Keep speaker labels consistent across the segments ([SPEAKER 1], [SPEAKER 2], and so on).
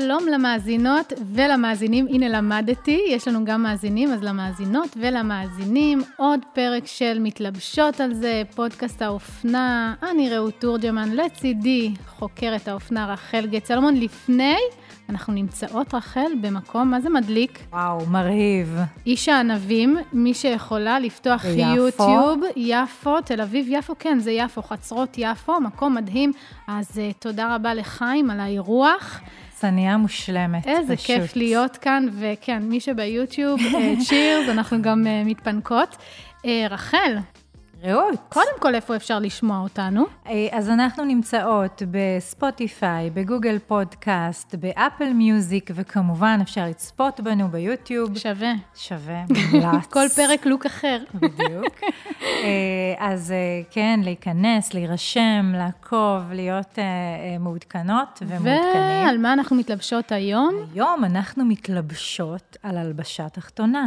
[SPEAKER 1] שלום למאזינות ולמאזינים, הנה למדתי, יש לנו גם מאזינים, אז למאזינות ולמאזינים, עוד פרק של מתלבשות על זה, פודקאסט האופנה, אני רעות תורג'מן, לצידי חוקרת האופנה רחל גט סלומון. לפני, אנחנו נמצאות, רחל, במקום, מה זה מדליק?
[SPEAKER 2] וואו, מרהיב.
[SPEAKER 1] איש הענבים, מי שיכולה לפתוח
[SPEAKER 2] ביפו.
[SPEAKER 1] יוטיוב, יפו, תל אביב, יפו, כן, זה יפו, חצרות יפו, מקום מדהים. אז uh, תודה רבה לחיים על האירוח.
[SPEAKER 2] צניה מושלמת,
[SPEAKER 1] איזה
[SPEAKER 2] פשוט.
[SPEAKER 1] כיף להיות כאן, וכן, מי שביוטיוב, צ'ירס, אנחנו גם uh, מתפנקות. Uh, רחל,
[SPEAKER 2] רעות.
[SPEAKER 1] קודם כל, איפה אפשר לשמוע אותנו?
[SPEAKER 2] אה, אז אנחנו נמצאות בספוטיפיי, בגוגל פודקאסט, באפל מיוזיק, וכמובן אפשר לצפות בנו ביוטיוב.
[SPEAKER 1] שווה.
[SPEAKER 2] שווה, מומלץ.
[SPEAKER 1] כל פרק look אחר.
[SPEAKER 2] בדיוק. אה, אז אה, כן, להיכנס, להירשם, לעקוב, להיות מעודכנות ומעודכנים.
[SPEAKER 1] ועל מה אנחנו מתלבשות היום?
[SPEAKER 2] היום אנחנו מתלבשות על הלבשה תחתונה,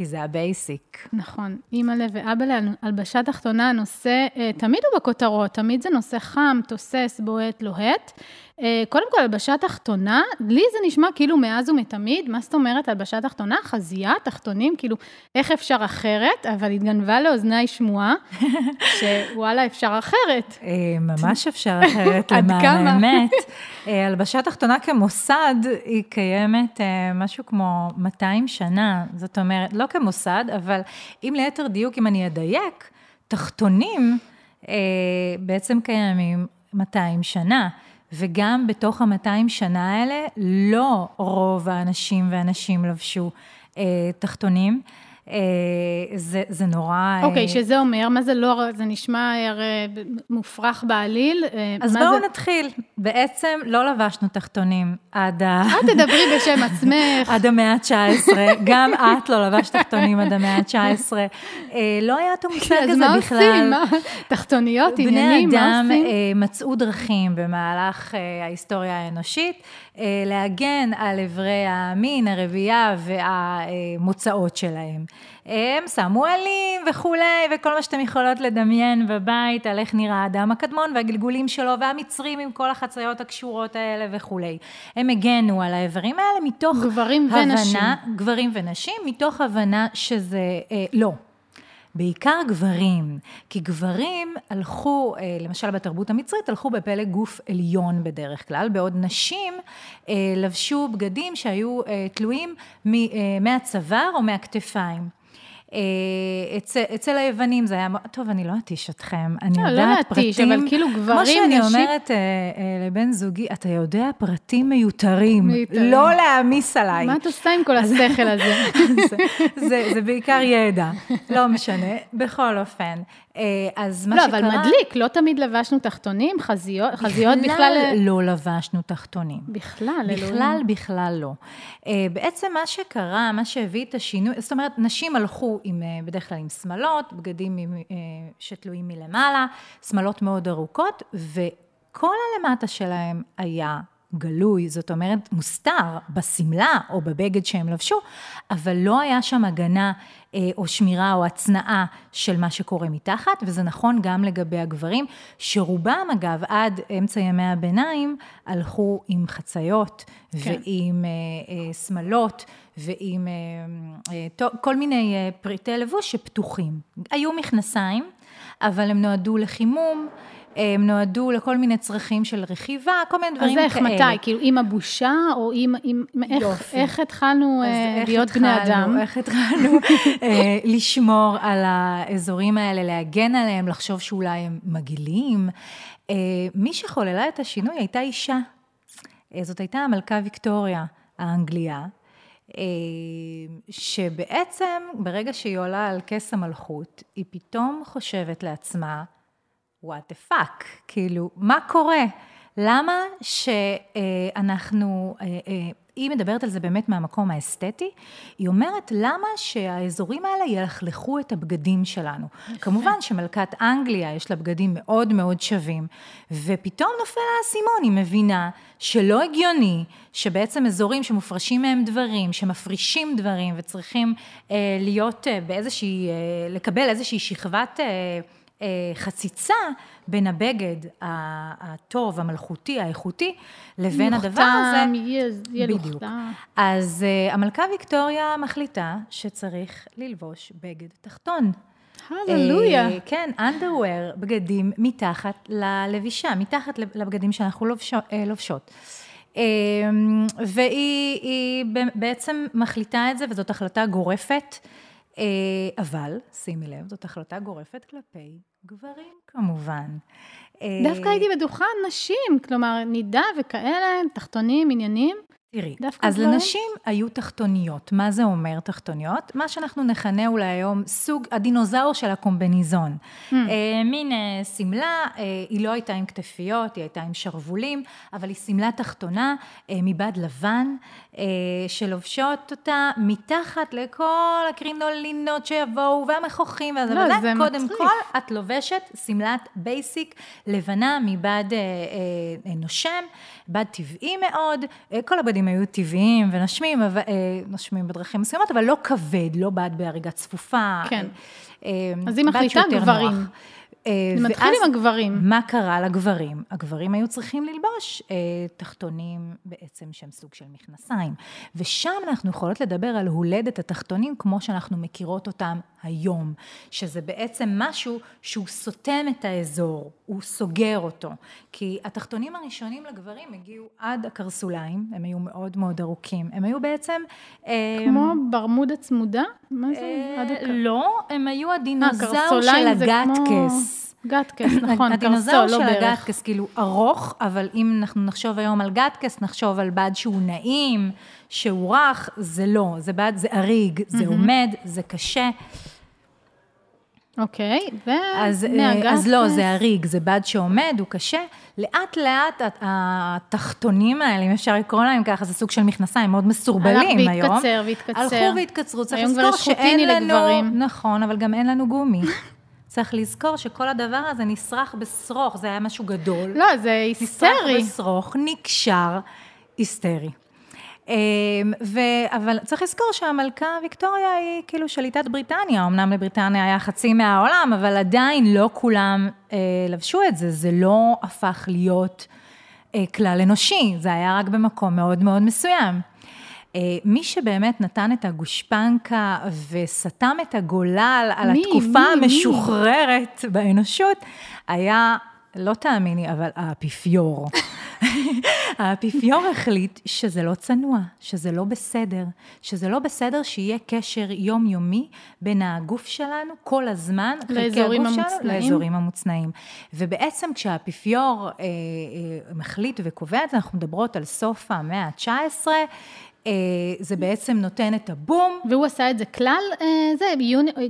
[SPEAKER 2] כי זה ה basic.
[SPEAKER 1] נכון, אימא'לה ואבא'לה, הלבשה תחתונה, הנושא אה, תמיד הוא בכותרות, תמיד זה נושא חם, תוסס, בועט, לוהט. אה, קודם כל, הלבשה תחתונה, לי זה נשמע כאילו מאז ומתמיד, מה זאת אומרת הלבשה תחתונה? חזייה, תחתונים, כאילו, איך אפשר אחרת? אבל התגנבה לאוזניי שמועה, שוואלה, אפשר אחרת.
[SPEAKER 2] אה, ממש אפשר אחרת, למען? האמת. אה, הלבשה תחתונה כמוסד, היא קיימת משהו כמו 200 שנה. זאת אומרת, לא כמוסד, אבל אם ליתר דיוק, אם אני אדייק, תחתונים בעצם קיימים 200 שנה. וגם בתוך ה-200 שנה האלה, לא רוב האנשים והנשים לבשו אה, תחתונים. אה, זה, זה נורא... אה,
[SPEAKER 1] אוקיי, שזה אומר, מה זה לא, זה נשמע הרי מופרך בעליל. אה,
[SPEAKER 2] אז בואו
[SPEAKER 1] זה-
[SPEAKER 2] נתחיל. בעצם לא לבשנו תחתונים עד, ה...
[SPEAKER 1] אל תדברי בשם עצמך.
[SPEAKER 2] עד המאה ה-19, גם את לא לבשת תחתונים עד המאה ה-19. אה, לא היה את המושג
[SPEAKER 1] אז
[SPEAKER 2] הזה בכלל.
[SPEAKER 1] עושים? מה? תחתוניות,
[SPEAKER 2] בני
[SPEAKER 1] עניינים, מה
[SPEAKER 2] אדם
[SPEAKER 1] עושים?
[SPEAKER 2] אה, מצאו דרכים במהלך אה, ההיסטוריה האנושית אה, להגן על איברי המין, הרבייה והמוצאות שלהם. הם שמו עלים וכולי, וכל מה שאתם יכולות לדמיין בבית, על איך נראה האדם הקדמון והגלגולים שלו, והמצרים עם כל החציות הקשורות האלה וכולי. הם הגנו על האיברים האלה מתוך
[SPEAKER 1] גברים
[SPEAKER 2] הבנה,
[SPEAKER 1] ונשים.
[SPEAKER 2] גברים ונשים, מתוך הבנה שזה אה, לא. בעיקר גברים, כי גברים הלכו, אה, למשל בתרבות המצרית, הלכו בפלג גוף עליון בדרך כלל, בעוד נשים אה, לבשו בגדים שהיו אה, תלויים מהצוואר או מהכתפיים. אה, אצל, אצל היוונים זה היה, טוב, אני לא אתיש אתכם, אני
[SPEAKER 1] לא, לא
[SPEAKER 2] יודעת
[SPEAKER 1] להתיש,
[SPEAKER 2] פרטים,
[SPEAKER 1] אבל כאילו גברים,
[SPEAKER 2] כמו שאני
[SPEAKER 1] נשים-
[SPEAKER 2] אומרת אה, אה, לבן זוגי, אתה יודע פרטים מיותרים,
[SPEAKER 1] מיותרים.
[SPEAKER 2] לא להעמיס עליי.
[SPEAKER 1] מה את עושה עם כל השכל הזה?
[SPEAKER 2] זה, זה, זה בעיקר ידע, לא משנה, בכל אופן. אה, אז מה
[SPEAKER 1] לא,
[SPEAKER 2] שקרה...
[SPEAKER 1] אבל מדליק, לא תמיד לבשנו תחתונים, חזיות, חזיות בכלל...
[SPEAKER 2] לא לבשנו תחתונים.
[SPEAKER 1] בכלל, אלוהים.
[SPEAKER 2] בכלל, בכלל לא. אה, בעצם מה שקרה, מה שהביא את השינוי, זאת אומרת, נשים הלכו עם, אה, בדרך כלל עם שמלות, בגדים עם, אה, שתלויים מלמעלה, שמלות מאוד ארוכות, וכל הלמטה שלהם היה גלוי, זאת אומרת, מוסתר בשמלה או בבגד שהם לבשו, אבל לא היה שם הגנה אה, או שמירה או הצנעה של מה שקורה מתחת, וזה נכון גם לגבי הגברים, שרובם אגב עד אמצע ימי הביניים הלכו עם חציות
[SPEAKER 1] כן.
[SPEAKER 2] ועם אה, אה, שמלות ועם כל מיני פריטי לבוש שפתוחים. היו מכנסיים, אבל הם נועדו לחימום. הם נועדו לכל מיני צרכים של רכיבה, כל מיני
[SPEAKER 1] אז
[SPEAKER 2] דברים
[SPEAKER 1] איך,
[SPEAKER 2] כאלה.
[SPEAKER 1] מתי? כאילו, עם הבושה, או עם... עם איך,
[SPEAKER 2] יופי.
[SPEAKER 1] איך התחלנו
[SPEAKER 2] אז
[SPEAKER 1] אה,
[SPEAKER 2] איך
[SPEAKER 1] להיות בני
[SPEAKER 2] התחלנו-
[SPEAKER 1] אדם?
[SPEAKER 2] איך התחלנו אה, לשמור על האזורים האלה, להגן עליהם, לחשוב שאולי הם מגעילים. אה, מי שחוללה את השינוי הייתה אישה. זאת הייתה המלכה ויקטוריה האנגליה, שבעצם ברגע שהיא עולה על כס המלכות, היא פתאום חושבת לעצמה, what the fuck, כאילו, מה קורה? למה שאנחנו, אה, אה, היא מדברת על זה באמת מהמקום האסתטי, היא אומרת למה שהאזורים האלה ילכלכו את הבגדים שלנו. כמובן שמלכת אנגליה יש לה בגדים מאוד מאוד שווים, ופתאום נופל האסימון, היא מבינה שלא הגיוני שבעצם אזורים שמופרשים מהם דברים, שמפרישים דברים וצריכים אה, להיות אה, באיזושהי, אה, לקבל איזושהי שכבת... אה, אה, חציצה בין הבגד הטוב, המלכותי, האיכותי, לבין הדבר הזה.
[SPEAKER 1] מוכתם, ילוכתם.
[SPEAKER 2] בדיוק. אז uh, המלכה ויקטוריה מחליטה שצריך ללבוש בגד תחתון.
[SPEAKER 1] הללויה.
[SPEAKER 2] Uh, כן, underwear, בגדים מתחת ללבישה, מתחת לבגדים שאנחנו לובשו, לובשות. והיא בעצם מחליטה את זה, וזאת החלטה גורפת. אה, אבל, שימי לב, זאת החלטה גורפת כלפי גברים כמובן.
[SPEAKER 1] דווקא הייתי בטוחה נשים, כלומר, נידה וכאלה, תחתונים, עניינים.
[SPEAKER 2] תראי, אז דברים? לנשים היו תחתוניות. מה זה אומר תחתוניות? מה שאנחנו נכנה אולי היום סוג הדינוזאור של הקומבניזון. Mm. אה, מין אה, שמלה, אה, היא לא הייתה עם כתפיות, היא הייתה עם שרוולים, אבל היא שמלה תחתונה אה, מבד לבן, אה, שלובשות אותה מתחת לכל הקרינולינות שיבואו, והמכוחים, וזה לא, וזה. קודם מצריך. כל, את לובשת שמלת בייסיק לבנה מבד אה, אה, נושם, בד טבעי מאוד, אה, כל הבדים היו טבעיים ונושמים, אה, נושמים בדרכים מסוימות, אבל לא כבד, לא בד בהריגה צפופה.
[SPEAKER 1] כן. אה, אז היא מחליטה גברים. נוח. אה, זה מתחיל עם הגברים.
[SPEAKER 2] מה קרה לגברים? הגברים היו צריכים ללבוש אה, תחתונים בעצם שהם סוג של מכנסיים. ושם אנחנו יכולות לדבר על הולדת התחתונים כמו שאנחנו מכירות אותם היום, שזה בעצם משהו שהוא סותם את האזור, הוא סוגר אותו. כי התחתונים הראשונים לגברים הגיעו עד הקרסוליים, הם היו מאוד מאוד ארוכים. הם היו בעצם...
[SPEAKER 1] אה, כמו ברמודה צמודה? מה זה?
[SPEAKER 2] אה, לא, הם היו הדינוזאור של הגטקס.
[SPEAKER 1] גטקס, נכון, קרסול, לא.
[SPEAKER 2] הדינוזאור של הגטקס, כאילו ארוך, אבל אם אנחנו נחשוב היום על גטקס, נחשוב על בד שהוא נעים, שהוא רך, זה לא, זה בד, זה אריג, זה עומד, זה קשה.
[SPEAKER 1] אוקיי,
[SPEAKER 2] ומהגטקס? אז לא, זה אריג, זה בד שעומד, הוא קשה. לאט לאט התחתונים האלה, אם אפשר לקרוא להם ככה, זה סוג של מכנסיים מאוד מסורבלים היום.
[SPEAKER 1] הלך והתקצר והתקצר.
[SPEAKER 2] הלכו והתקצרו, צריך לזכור שאין לנו... לגברים. נכון, אבל גם אין לנו גומי. צריך לזכור שכל הדבר הזה נסרח בשרוך, זה היה משהו גדול.
[SPEAKER 1] לא, זה היסטרי.
[SPEAKER 2] נסרח בשרוך, נקשר, היסטרי. אמ, ו... אבל צריך לזכור שהמלכה ויקטוריה היא כאילו שליטת בריטניה, אמנם לבריטניה היה חצי מהעולם, אבל עדיין לא כולם אה, לבשו את זה, זה לא הפך להיות אה, כלל אנושי, זה היה רק במקום מאוד מאוד מסוים. אה, מי שבאמת נתן את הגושפנקה וסתם את הגולל על מי, התקופה מי, המשוחררת מי? באנושות, היה, לא תאמיני, אבל האפיפיור. האפיפיור החליט שזה לא צנוע, שזה לא בסדר, שזה לא בסדר שיהיה קשר יומיומי בין הגוף שלנו כל הזמן,
[SPEAKER 1] לאזורים המוצנעים.
[SPEAKER 2] לאזורים המוצנעים. ובעצם כשהאפיפיור אה, אה, מחליט וקובע את זה, אנחנו מדברות על סוף המאה ה-19, אה, זה בעצם נותן את הבום.
[SPEAKER 1] והוא עשה את זה כלל, אה, זה,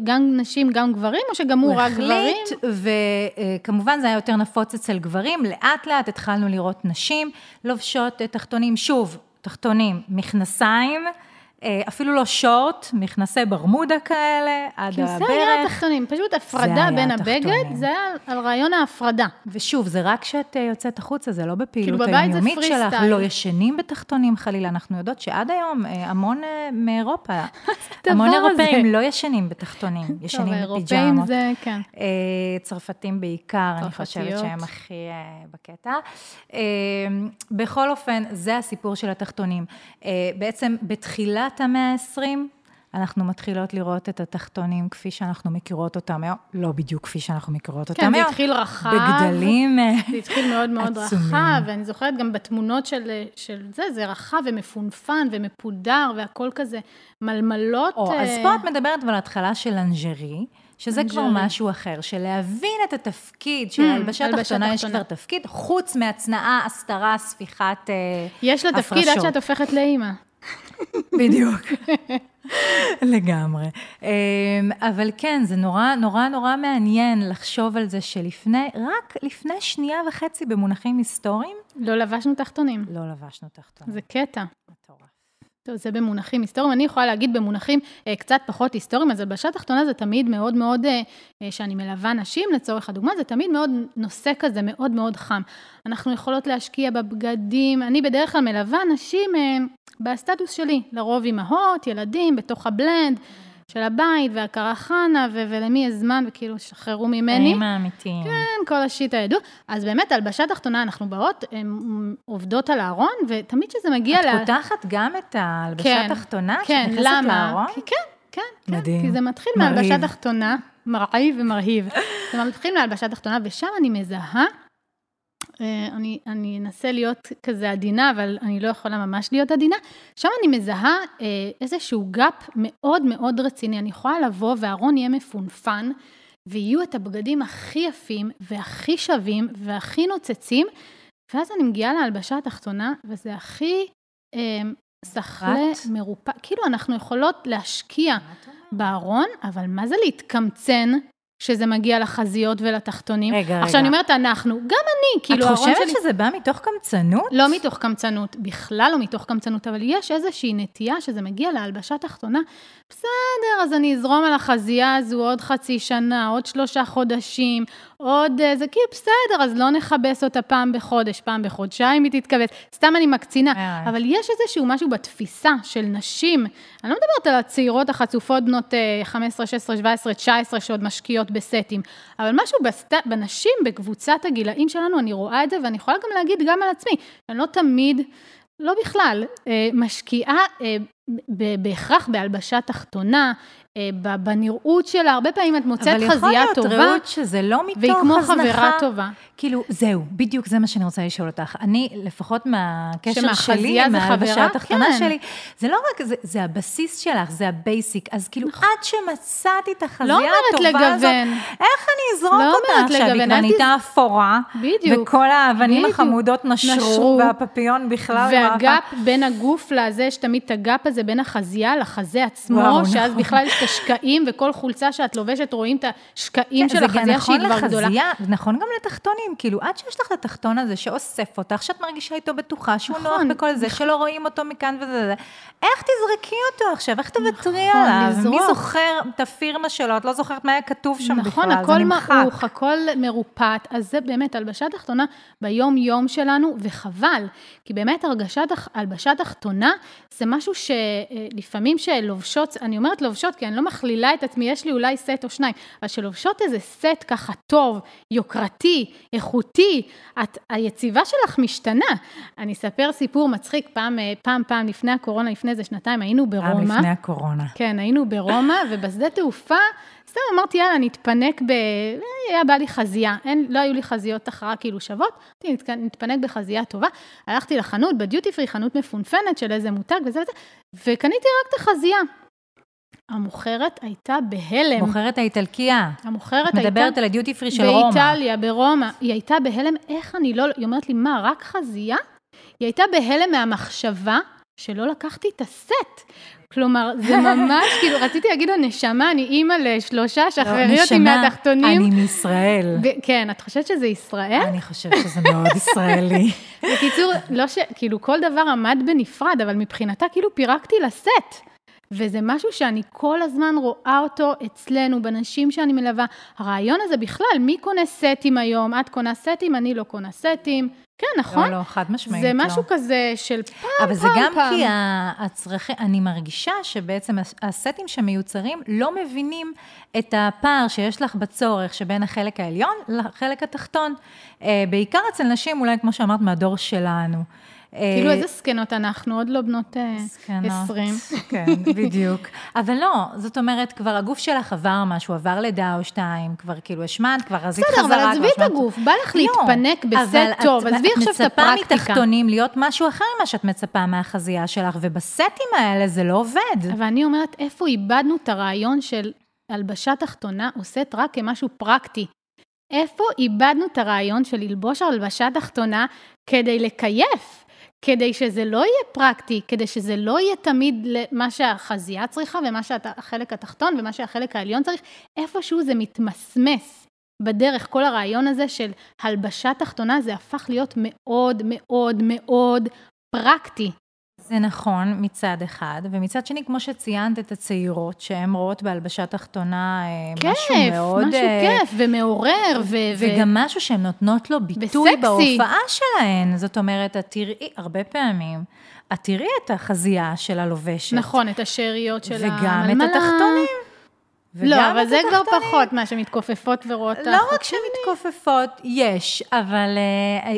[SPEAKER 1] גם נשים, גם גברים, או שגם הוא רק גברים?
[SPEAKER 2] הוא החליט, וכמובן זה היה יותר נפוץ אצל גברים. לאט לאט התחלנו לראות נשים לובשות תחתונים, שוב, תחתונים, מכנסיים. אה, אפילו לא שורט, מכנסי ברמודה כאלה, עד הברך.
[SPEAKER 1] זה היה התחתונים, פשוט הפרדה בין הבגד, זה היה על רעיון ההפרדה.
[SPEAKER 2] ושוב, זה רק כשאת אה, יוצאת החוצה, זה לא בפעילות כאילו היומיומית שלך. לא ישנים בתחתונים חלילה, אנחנו יודעות שעד היום אה, המון מאירופה, המון אירופאים לא ישנים בתחתונים, ישנים בפיג'מות.
[SPEAKER 1] זה, כן.
[SPEAKER 2] צרפתים בעיקר, אני חושבת שהם הכי בקטע. בכל אופן, זה הסיפור של התחתונים. בעצם בתחילת... בתחילת המאה ה-20, אנחנו מתחילות לראות את התחתונים כפי שאנחנו מכירות אותם היום, לא בדיוק כפי שאנחנו מכירות אותם
[SPEAKER 1] היום.
[SPEAKER 2] כן,
[SPEAKER 1] זה התחיל רחב.
[SPEAKER 2] בגדלים עצומים.
[SPEAKER 1] זה התחיל מאוד מאוד עצומים. רחב, ואני זוכרת גם בתמונות של, של זה, זה רחב ומפונפן ומפודר, והכל כזה מלמלות.
[SPEAKER 2] או, אז אה, פה את מדברת על התחלה של אנג'רי. שזה כבר משהו אחר, של להבין את התפקיד של mm, הלבשת תחתונה, יש כבר תפקיד, חוץ מהצנעה, הסתרה, ספיחת הפרשות.
[SPEAKER 1] יש לה תפקיד עד שאת הופכת לאימא.
[SPEAKER 2] בדיוק. לגמרי. אמ, אבל כן, זה נורא, נורא, נורא מעניין לחשוב על זה שלפני, רק לפני שנייה וחצי במונחים היסטוריים...
[SPEAKER 1] לא לבשנו תחתונים.
[SPEAKER 2] לא לבשנו תחתונים.
[SPEAKER 1] זה קטע.
[SPEAKER 2] מטורף.
[SPEAKER 1] טוב, זה במונחים היסטוריים. אני יכולה להגיד במונחים אה, קצת פחות היסטוריים, אז הלבשה תחתונה זה תמיד מאוד מאוד, אה, אה, שאני מלווה נשים לצורך הדוגמה, זה תמיד מאוד נושא כזה מאוד מאוד חם. אנחנו יכולות להשקיע בבגדים, אני בדרך כלל מלווה נשים אה, בסטטוס שלי, לרוב אימהות, ילדים, בתוך הבלנד. של הבית והקרחנה, ו- ולמי יש זמן, וכאילו, שחררו ממני.
[SPEAKER 2] חיים האמיתיים.
[SPEAKER 1] כן, כל השיט הידוע. אז באמת, הלבשה תחתונה, אנחנו באות, הן עובדות על הארון, ותמיד כשזה מגיע
[SPEAKER 2] את
[SPEAKER 1] ל...
[SPEAKER 2] פותחת גם את ההלבשה
[SPEAKER 1] כן,
[SPEAKER 2] התחתונה?
[SPEAKER 1] כן,
[SPEAKER 2] שנכנסת
[SPEAKER 1] למה?
[SPEAKER 2] לארון?
[SPEAKER 1] כי כן, כן, כן.
[SPEAKER 2] מדהים.
[SPEAKER 1] כי זה מתחיל. מהלבשה תחתונה, מרהיב ומרהיב. זה מתחיל מהלבשה תחתונה, ושם אני מזהה, אני, אני אנסה להיות כזה עדינה, אבל אני לא יכולה ממש להיות עדינה. שם אני מזהה אה, איזשהו גאפ מאוד מאוד רציני. אני יכולה לבוא והארון יהיה מפונפן, ויהיו את הבגדים הכי יפים והכי שווים והכי נוצצים, ואז אני מגיעה להלבשה התחתונה, וזה הכי אה, סחלה? מרופא. כאילו, אנחנו יכולות להשקיע בארון, אבל מה זה להתקמצן כשזה מגיע לחזיות ולתחתונים?
[SPEAKER 2] רגע, רגע.
[SPEAKER 1] עכשיו, אני אומרת אנחנו, גם אני, כאילו,
[SPEAKER 2] את חושבת
[SPEAKER 1] שלי...
[SPEAKER 2] שזה בא מתוך קמצנות?
[SPEAKER 1] לא מתוך קמצנות, בכלל לא מתוך קמצנות, אבל יש איזושהי נטייה שזה מגיע להלבשה תחתונה. בסדר, אז אני אזרום על החזייה הזו עוד חצי שנה, עוד שלושה חודשים, עוד... אה, זה כאילו בסדר, אז לא נכבס אותה פעם בחודש, פעם בחודשיים היא תתכבס. סתם אני מקצינה.
[SPEAKER 2] אה.
[SPEAKER 1] אבל יש איזשהו משהו בתפיסה של נשים, אני לא מדברת על הצעירות החצופות בנות אה, 15, 16, 17, 19 שעוד משקיעות בסטים, אבל משהו בסט... בנשים, בקבוצת הגילאים שלנו, אני רואה את זה, ואני יכולה גם להגיד גם על עצמי, אני לא תמיד, לא בכלל, אה, משקיעה אה, בהכרח בהלבשה תחתונה, אה, בנראות שלה, הרבה פעמים את מוצאת
[SPEAKER 2] אבל יכול
[SPEAKER 1] חזייה
[SPEAKER 2] להיות,
[SPEAKER 1] טובה,
[SPEAKER 2] רעות, שזה לא מתוך
[SPEAKER 1] והיא כמו
[SPEAKER 2] הזנחה.
[SPEAKER 1] חברה טובה.
[SPEAKER 2] כאילו, זהו, בדיוק זה מה שאני רוצה לשאול אותך. אני, לפחות מהקשר שלי,
[SPEAKER 1] חזייה
[SPEAKER 2] מההלבשה? התחתונה
[SPEAKER 1] כן.
[SPEAKER 2] שלי, זה לא רק, זה, זה הבסיס שלך, זה הבייסיק. אז כאילו, עד שמצאתי את החזייה
[SPEAKER 1] לא
[SPEAKER 2] הטובה הזאת,
[SPEAKER 1] לגוון.
[SPEAKER 2] איך אני אזרוק
[SPEAKER 1] לא
[SPEAKER 2] אותה עכשיו? היא כבר נהייתה אפורה,
[SPEAKER 1] בדיוק.
[SPEAKER 2] וכל האבנים
[SPEAKER 1] בדיוק.
[SPEAKER 2] החמודות נשרו,
[SPEAKER 1] נשרו.
[SPEAKER 2] והפפיון בכלל לא
[SPEAKER 1] והגאפ בין הגוף לזה, יש תמיד את הגאפ הזה בין החזייה לחזה עצמו,
[SPEAKER 2] וואו,
[SPEAKER 1] שאז
[SPEAKER 2] נכון.
[SPEAKER 1] בכלל יש את השקעים, וכל חולצה שאת לובשת רואים את השקעים
[SPEAKER 2] כן,
[SPEAKER 1] של
[SPEAKER 2] זה
[SPEAKER 1] החזייה
[SPEAKER 2] נכון
[SPEAKER 1] שהיא כבר גדולה.
[SPEAKER 2] לחזייה, זה נכון גם לתחתונים, כאילו, עד שיש לך את התחתון הזה שאוסף אותך, שאת מרגישה איתו בטוחה, שהוא נוח
[SPEAKER 1] נכון.
[SPEAKER 2] בכל זה, שלא רואים אותו מכאן וזה איך תזרקי אותו עכשיו? איך תוותרי
[SPEAKER 1] נכון,
[SPEAKER 2] עליו? מי
[SPEAKER 1] לזרוק.
[SPEAKER 2] זוכר את הפירמה שלו? את לא זוכרת מה היה כתוב שם בכלל,
[SPEAKER 1] נכון,
[SPEAKER 2] זה
[SPEAKER 1] הכל
[SPEAKER 2] נמחק.
[SPEAKER 1] מעוך, הכל מרופט, אז זה באמת הלבשה תחתונה ביום-יום שלנו, וחבל, כי באמת הרגשת, הלבשה תחתונה זה משהו שלפעמים שלובשות, אני אומרת לובשות כי אני לא מכלילה את עצמי, יש לי אולי סט או שניים, אבל שלובשות איזה סט ככה טוב, יוקרתי, איכותי, את, היציבה שלך משתנה. אני אספר סיפור מצחיק, פעם, אה, פעם, פעם לפני הקורונה, לפני איזה שנתיים, היינו
[SPEAKER 2] פעם
[SPEAKER 1] ברומא.
[SPEAKER 2] לפני הקורונה.
[SPEAKER 1] כן, היינו ברומא, ובשדה תעופה, סתם אמרתי, יאללה, נתפנק ב... היה בא לי חזייה. אין, לא היו לי חזיות תחרה כאילו שוות, אמרתי, "נת- נתפנק בחזייה טובה. הלכתי לחנות, בדיוטי פרי, חנות מפונפנת של איזה מותג וזה וזה, וקניתי רק את החזייה. המוכרת הייתה בהלם.
[SPEAKER 2] מוכרת האיטלקייה.
[SPEAKER 1] המוכרת
[SPEAKER 2] את
[SPEAKER 1] הייתה...
[SPEAKER 2] מדברת על הדיוטי פרי של רומא.
[SPEAKER 1] באיטליה, ברומא. היא הייתה בהלם, איך אני לא... היא אומרת לי, מה, רק חזייה? היא הייתה בהלם מהמחשבה שלא לקחתי את הסט. כלומר, זה ממש, כאילו, רציתי להגיד לה, נשמה, אני אימא לשלושה, שחררי אותי
[SPEAKER 2] לא,
[SPEAKER 1] מהתחתונים.
[SPEAKER 2] אני מישראל.
[SPEAKER 1] ו- כן, את חושבת שזה ישראל?
[SPEAKER 2] אני חושבת שזה מאוד ישראלי.
[SPEAKER 1] בקיצור, לא ש... כאילו, כל דבר עמד בנפרד, אבל מבחינתה, כאילו, פירקתי לסט. וזה משהו שאני כל הזמן רואה אותו אצלנו, בנשים שאני מלווה. הרעיון הזה בכלל, מי קונה סטים היום? את קונה סטים, אני לא קונה סטים. כן, נכון?
[SPEAKER 2] לא, לא, חד משמעית,
[SPEAKER 1] זה
[SPEAKER 2] לא.
[SPEAKER 1] משהו כזה של פעם,
[SPEAKER 2] אבל זה
[SPEAKER 1] פעם,
[SPEAKER 2] גם
[SPEAKER 1] פעם.
[SPEAKER 2] כי ה- הצרכים, אני מרגישה שבעצם הס- הסטים שמיוצרים לא מבינים את הפער שיש לך בצורך שבין החלק העליון לחלק התחתון. אה, בעיקר אצל נשים, אולי כמו שאמרת, מהדור שלנו.
[SPEAKER 1] כאילו,
[SPEAKER 2] אה,
[SPEAKER 1] איזה זקנות אנחנו, עוד לא בנות אה,
[SPEAKER 2] זקנות.
[SPEAKER 1] 20.
[SPEAKER 2] כן, בדיוק. אבל לא, זאת אומרת, כבר הגוף שלך עבר משהו, עבר לידה או שתיים, כבר כאילו השמנת, כבר רזית חזרה.
[SPEAKER 1] בסדר, אבל עזבי את הגוף, בא לך
[SPEAKER 2] לא,
[SPEAKER 1] להתפנק
[SPEAKER 2] אבל
[SPEAKER 1] בסט טוב,
[SPEAKER 2] את-
[SPEAKER 1] עזבי עכשיו את
[SPEAKER 2] מצפה
[SPEAKER 1] הפרקטיקה.
[SPEAKER 2] מתחתונים להיות משהו אחר ממה שאת מצפה מהחזייה שלך, ובסטים האלה זה לא עובד.
[SPEAKER 1] אבל אני אומרת, איפה איבדנו את הרעיון של הלבשה תחתונה או סט רק כמשהו פרקטי? איפה איבדנו את הרעיון של ללבוש הלבשה תחתונה כדי לקייף? כדי שזה לא יהיה פרקטי, כדי שזה לא יהיה תמיד מה שהחזייה צריכה ומה שהחלק התחתון ומה שהחלק העליון צריך, איפשהו זה מתמסמס בדרך. כל הרעיון הזה של הלבשה תחתונה זה הפך להיות מאוד מאוד מאוד פרקטי.
[SPEAKER 2] זה נכון מצד אחד, ומצד שני, כמו שציינת את הצעירות, שהן רואות בהלבשה תחתונה אה,
[SPEAKER 1] כיף,
[SPEAKER 2] משהו מאוד...
[SPEAKER 1] משהו
[SPEAKER 2] אה,
[SPEAKER 1] כיף ומעורר, ו...
[SPEAKER 2] וגם משהו שהן נותנות לו ביטוי
[SPEAKER 1] וסקסי.
[SPEAKER 2] בהופעה שלהן. זאת אומרת, את תראי, הרבה פעמים, את תראי את החזייה של הלובשת.
[SPEAKER 1] נכון, את השאריות של
[SPEAKER 2] וגם
[SPEAKER 1] המלמלה.
[SPEAKER 2] את התחתונים.
[SPEAKER 1] לא,
[SPEAKER 2] וגם
[SPEAKER 1] אבל זה כבר. פחות, מה שמתכופפות ורואות את
[SPEAKER 2] לא רק. שמתכופפות, יש, אבל אה,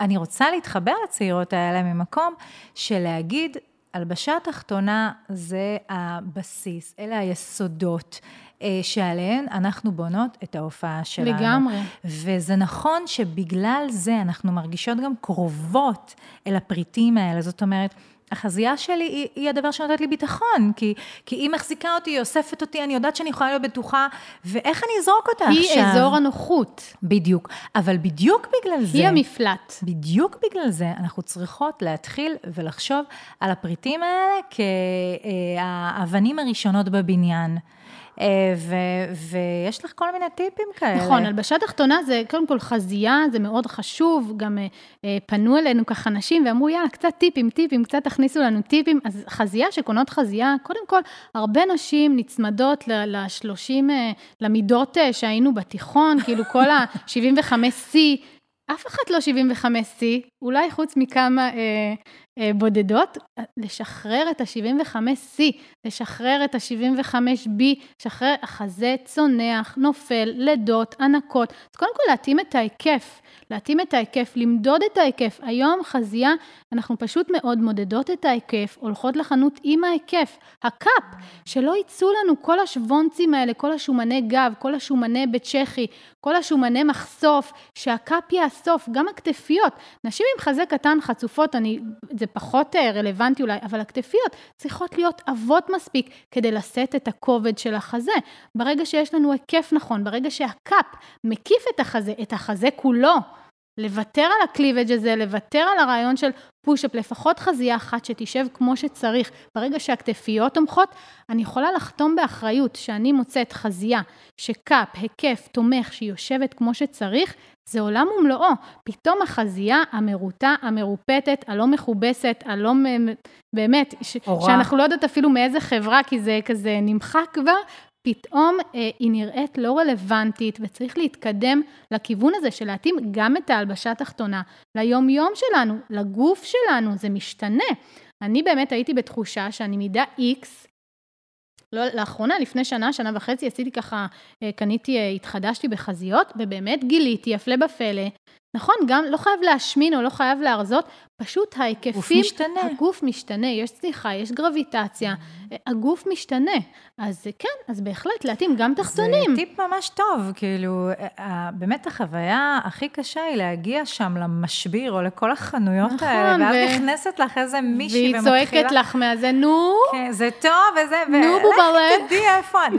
[SPEAKER 2] אני רוצה להתחבר לצעירות האלה ממקום של להגיד, הלבשה תחתונה זה הבסיס, אלה היסודות. אה, שעליהן אנחנו בונות את ההופעה שלנו.
[SPEAKER 1] לגמרי.
[SPEAKER 2] וזה נכון שבגלל זה אנחנו מרגישות גם קרובות אל הפריטים האלה. זאת אומרת, החזייה שלי היא, היא הדבר שנותנת לי ביטחון, כי, כי היא מחזיקה אותי, היא אוספת אותי, אני יודעת שאני יכולה להיות בטוחה, ואיך אני אזרוק אותה
[SPEAKER 1] היא
[SPEAKER 2] עכשיו?
[SPEAKER 1] אזור הנוחות,
[SPEAKER 2] בדיוק. אבל בדיוק בגלל זה...
[SPEAKER 1] היא המפלט.
[SPEAKER 2] בדיוק בגלל זה אנחנו צריכות להתחיל ולחשוב על הפריטים האלה כהאבנים הראשונות בבניין. אה, ו- ויש לך כל מיני טיפים כאלה.
[SPEAKER 1] נכון, הלבשה תחתונה זה קודם כל חזייה, זה מאוד חשוב, גם אה, אה, פנו אלינו ככה נשים ואמרו, יאללה, קצת טיפים, טיפים, קצת תכניסו לנו טיפים. אז חזייה שקונות חזייה, קודם כל, הרבה נשים נצמדות ל-30, אה, למידות שהיינו בתיכון, כאילו כל ה-75C, אף אחת לא 75C, אולי חוץ מכמה אה, בודדות, לשחרר את ה-75C, לשחרר את ה-75B, לשחרר, החזה צונח, נופל, לידות, ענקות. אז קודם כל להתאים את ההיקף, להתאים את ההיקף, למדוד את ההיקף. היום חזייה, אנחנו פשוט מאוד מודדות את ההיקף, הולכות לחנות עם ההיקף, ה cup, שלא יצאו לנו כל השוונצים האלה, כל השומני גב, כל השומני בצ'כי, כל השומני מחשוף, שה cup יאסוף, גם הכתפיות. נשים עם חזה קטן חצופות, אני, זה פחות אה, רלוונטי אולי, אבל הכתפיות צריכות להיות עבות מספיק כדי לשאת את הכובד של החזה. ברגע שיש לנו היקף נכון, ברגע שה cup מקיף את החזה, את החזה כולו, לוותר על הקליבג' הזה, לוותר על הרעיון של פוש-אפ, לפחות חזייה אחת שתשב כמו שצריך. ברגע שהכתפיות תומכות, אני יכולה לחתום באחריות שאני מוצאת חזייה שקאפ, היקף, תומך, שהיא יושבת כמו שצריך, זה עולם ומלואו. פתאום החזייה המרוטה, המרופטת, הלא מכובסת, הלא באמת, ש-. שאנחנו לא יודעות אפילו מאיזה חברה, כי זה כזה נמחק כבר, פתאום אה, היא נראית לא רלוונטית, וצריך להתקדם לכיוון הזה של להתאים גם את ההלבשה התחתונה ליום-יום שלנו, לגוף שלנו, זה משתנה. אני באמת הייתי בתחושה שאני מידה X, לא, לאחרונה, לפני שנה, שנה וחצי, עשיתי ככה, אה, קניתי, אה, התחדשתי בחזיות, ובאמת גיליתי, הפלא ופלא, נכון, גם לא חייב להשמין או לא חייב להרזות, פשוט ההיקפים...
[SPEAKER 2] משתנה.
[SPEAKER 1] הגוף משתנה, יש צניחה, יש גרביטציה, אה, הגוף משתנה. אז אה, כן, אז בהחלט להתאים גם תחתונים.
[SPEAKER 2] זה טיפ ממש טוב, כאילו, אה, באמת החוויה הכי קשה היא להגיע שם למשביר או לכל החנויות
[SPEAKER 1] נכון,
[SPEAKER 2] האלה, ואז
[SPEAKER 1] ו-
[SPEAKER 2] נכנסת לך איזה מישהי
[SPEAKER 1] והיא
[SPEAKER 2] ומתחילה...
[SPEAKER 1] צועקת לך מהזה, נו,
[SPEAKER 2] כן, זה טוב וזה,
[SPEAKER 1] נו, בובלה.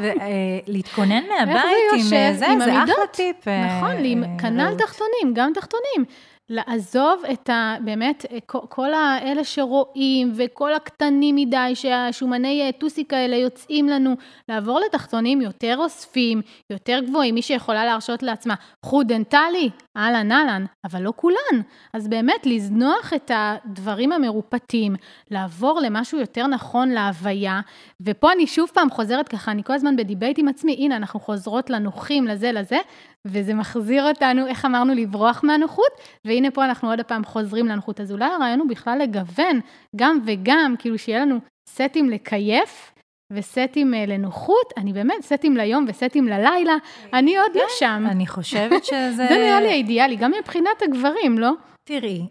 [SPEAKER 2] ו- אה, להתכונן מהבית
[SPEAKER 1] זה
[SPEAKER 2] עם אה, זה, זה אחלה? טיפ. אה,
[SPEAKER 1] נכון,
[SPEAKER 2] אה,
[SPEAKER 1] כנ"ל. תחתונים, גם תחתונים. לעזוב את ה... באמת, אה, כל- האלה שרואים, וכל הקטנים מדי, שהשומני אה, טוסיק האלה יוצאים לנו, לעבור לתחתונים יותר אוספים, יותר גבוהים, מי שיכולה להרשות לעצמה. חוט דנטלי, אהלן אהלן, אבל לא כולן. אז באמת, לזנוח את הדברים המרופטים, לעבור למשהו יותר נכון להוויה, ופה אני שוב פעם חוזרת ככה, אני כל הזמן ב debate עם עצמי, הנה, אנחנו חוזרות לנוחים, לזה, לזה, וזה מחזיר אותנו, איך אמרנו, לברוח מהנוחות, והנה פה אנחנו עוד הפעם חוזרים לנוחות. אז אולי הרעיון הוא בכלל לגוון גם וגם, כאילו שיהיה לנו סטים לקייף. וסטים אה, לנוחות, אני באמת, סטים ליום וסטים ללילה, אני עוד לא שם.
[SPEAKER 2] אני חושבת שזה...
[SPEAKER 1] זה נראה לי האידיאלי, גם מבחינת הגברים, לא?
[SPEAKER 2] תראי,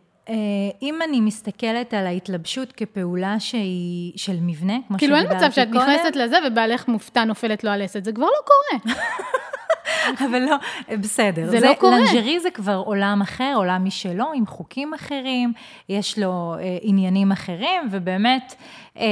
[SPEAKER 2] אם אני מסתכלת על ההתלבשות כפעולה שהיא של מבנה, כמו
[SPEAKER 1] כאילו אין
[SPEAKER 2] שדיברתי
[SPEAKER 1] מצב שאת
[SPEAKER 2] קודם,
[SPEAKER 1] נכנסת לזה ובעלך מופתע נופלת לו הלסת, זה כבר לא קורה.
[SPEAKER 2] אבל לא, בסדר.
[SPEAKER 1] זה לא קורה.
[SPEAKER 2] לנג'רי זה כבר עולם אחר, עולם משלו, עם חוקים אחרים, יש לו אה, עניינים אחרים, ובאמת, אה,